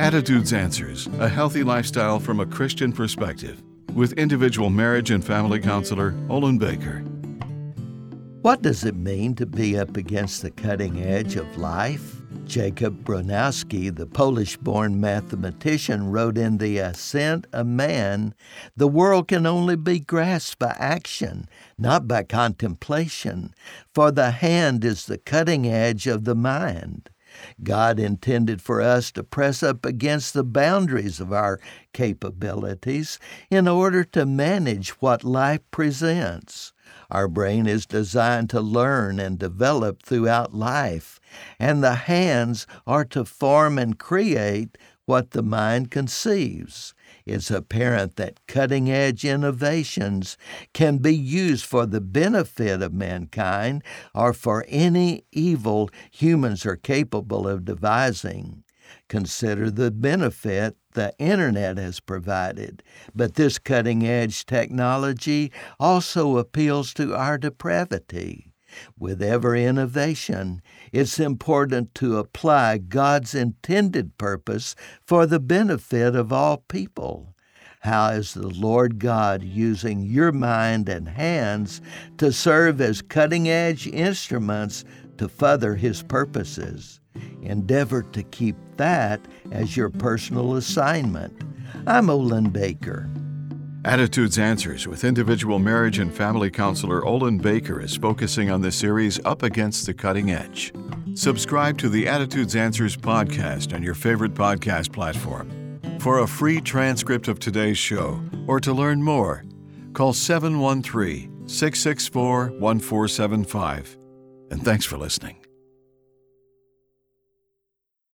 Attitudes Answers A Healthy Lifestyle from a Christian Perspective with individual marriage and family counselor Olin Baker. What does it mean to be up against the cutting edge of life? Jacob Bronowski, the Polish born mathematician, wrote in The Ascent of Man the world can only be grasped by action, not by contemplation, for the hand is the cutting edge of the mind. God intended for us to press up against the boundaries of our capabilities in order to manage what life presents. Our brain is designed to learn and develop throughout life, and the hands are to form and create what the mind conceives. It's apparent that cutting edge innovations can be used for the benefit of mankind or for any evil humans are capable of devising. Consider the benefit the internet has provided. But this cutting edge technology also appeals to our depravity. With every innovation, it's important to apply God's intended purpose for the benefit of all people. How is the Lord God using your mind and hands to serve as cutting edge instruments to further His purposes? Endeavor to keep that as your personal assignment. I'm Olin Baker. Attitudes Answers with individual marriage and family counselor Olin Baker is focusing on the series Up Against the Cutting Edge. Subscribe to the Attitudes Answers podcast on your favorite podcast platform. For a free transcript of today's show or to learn more, call 713 664 1475. And thanks for listening.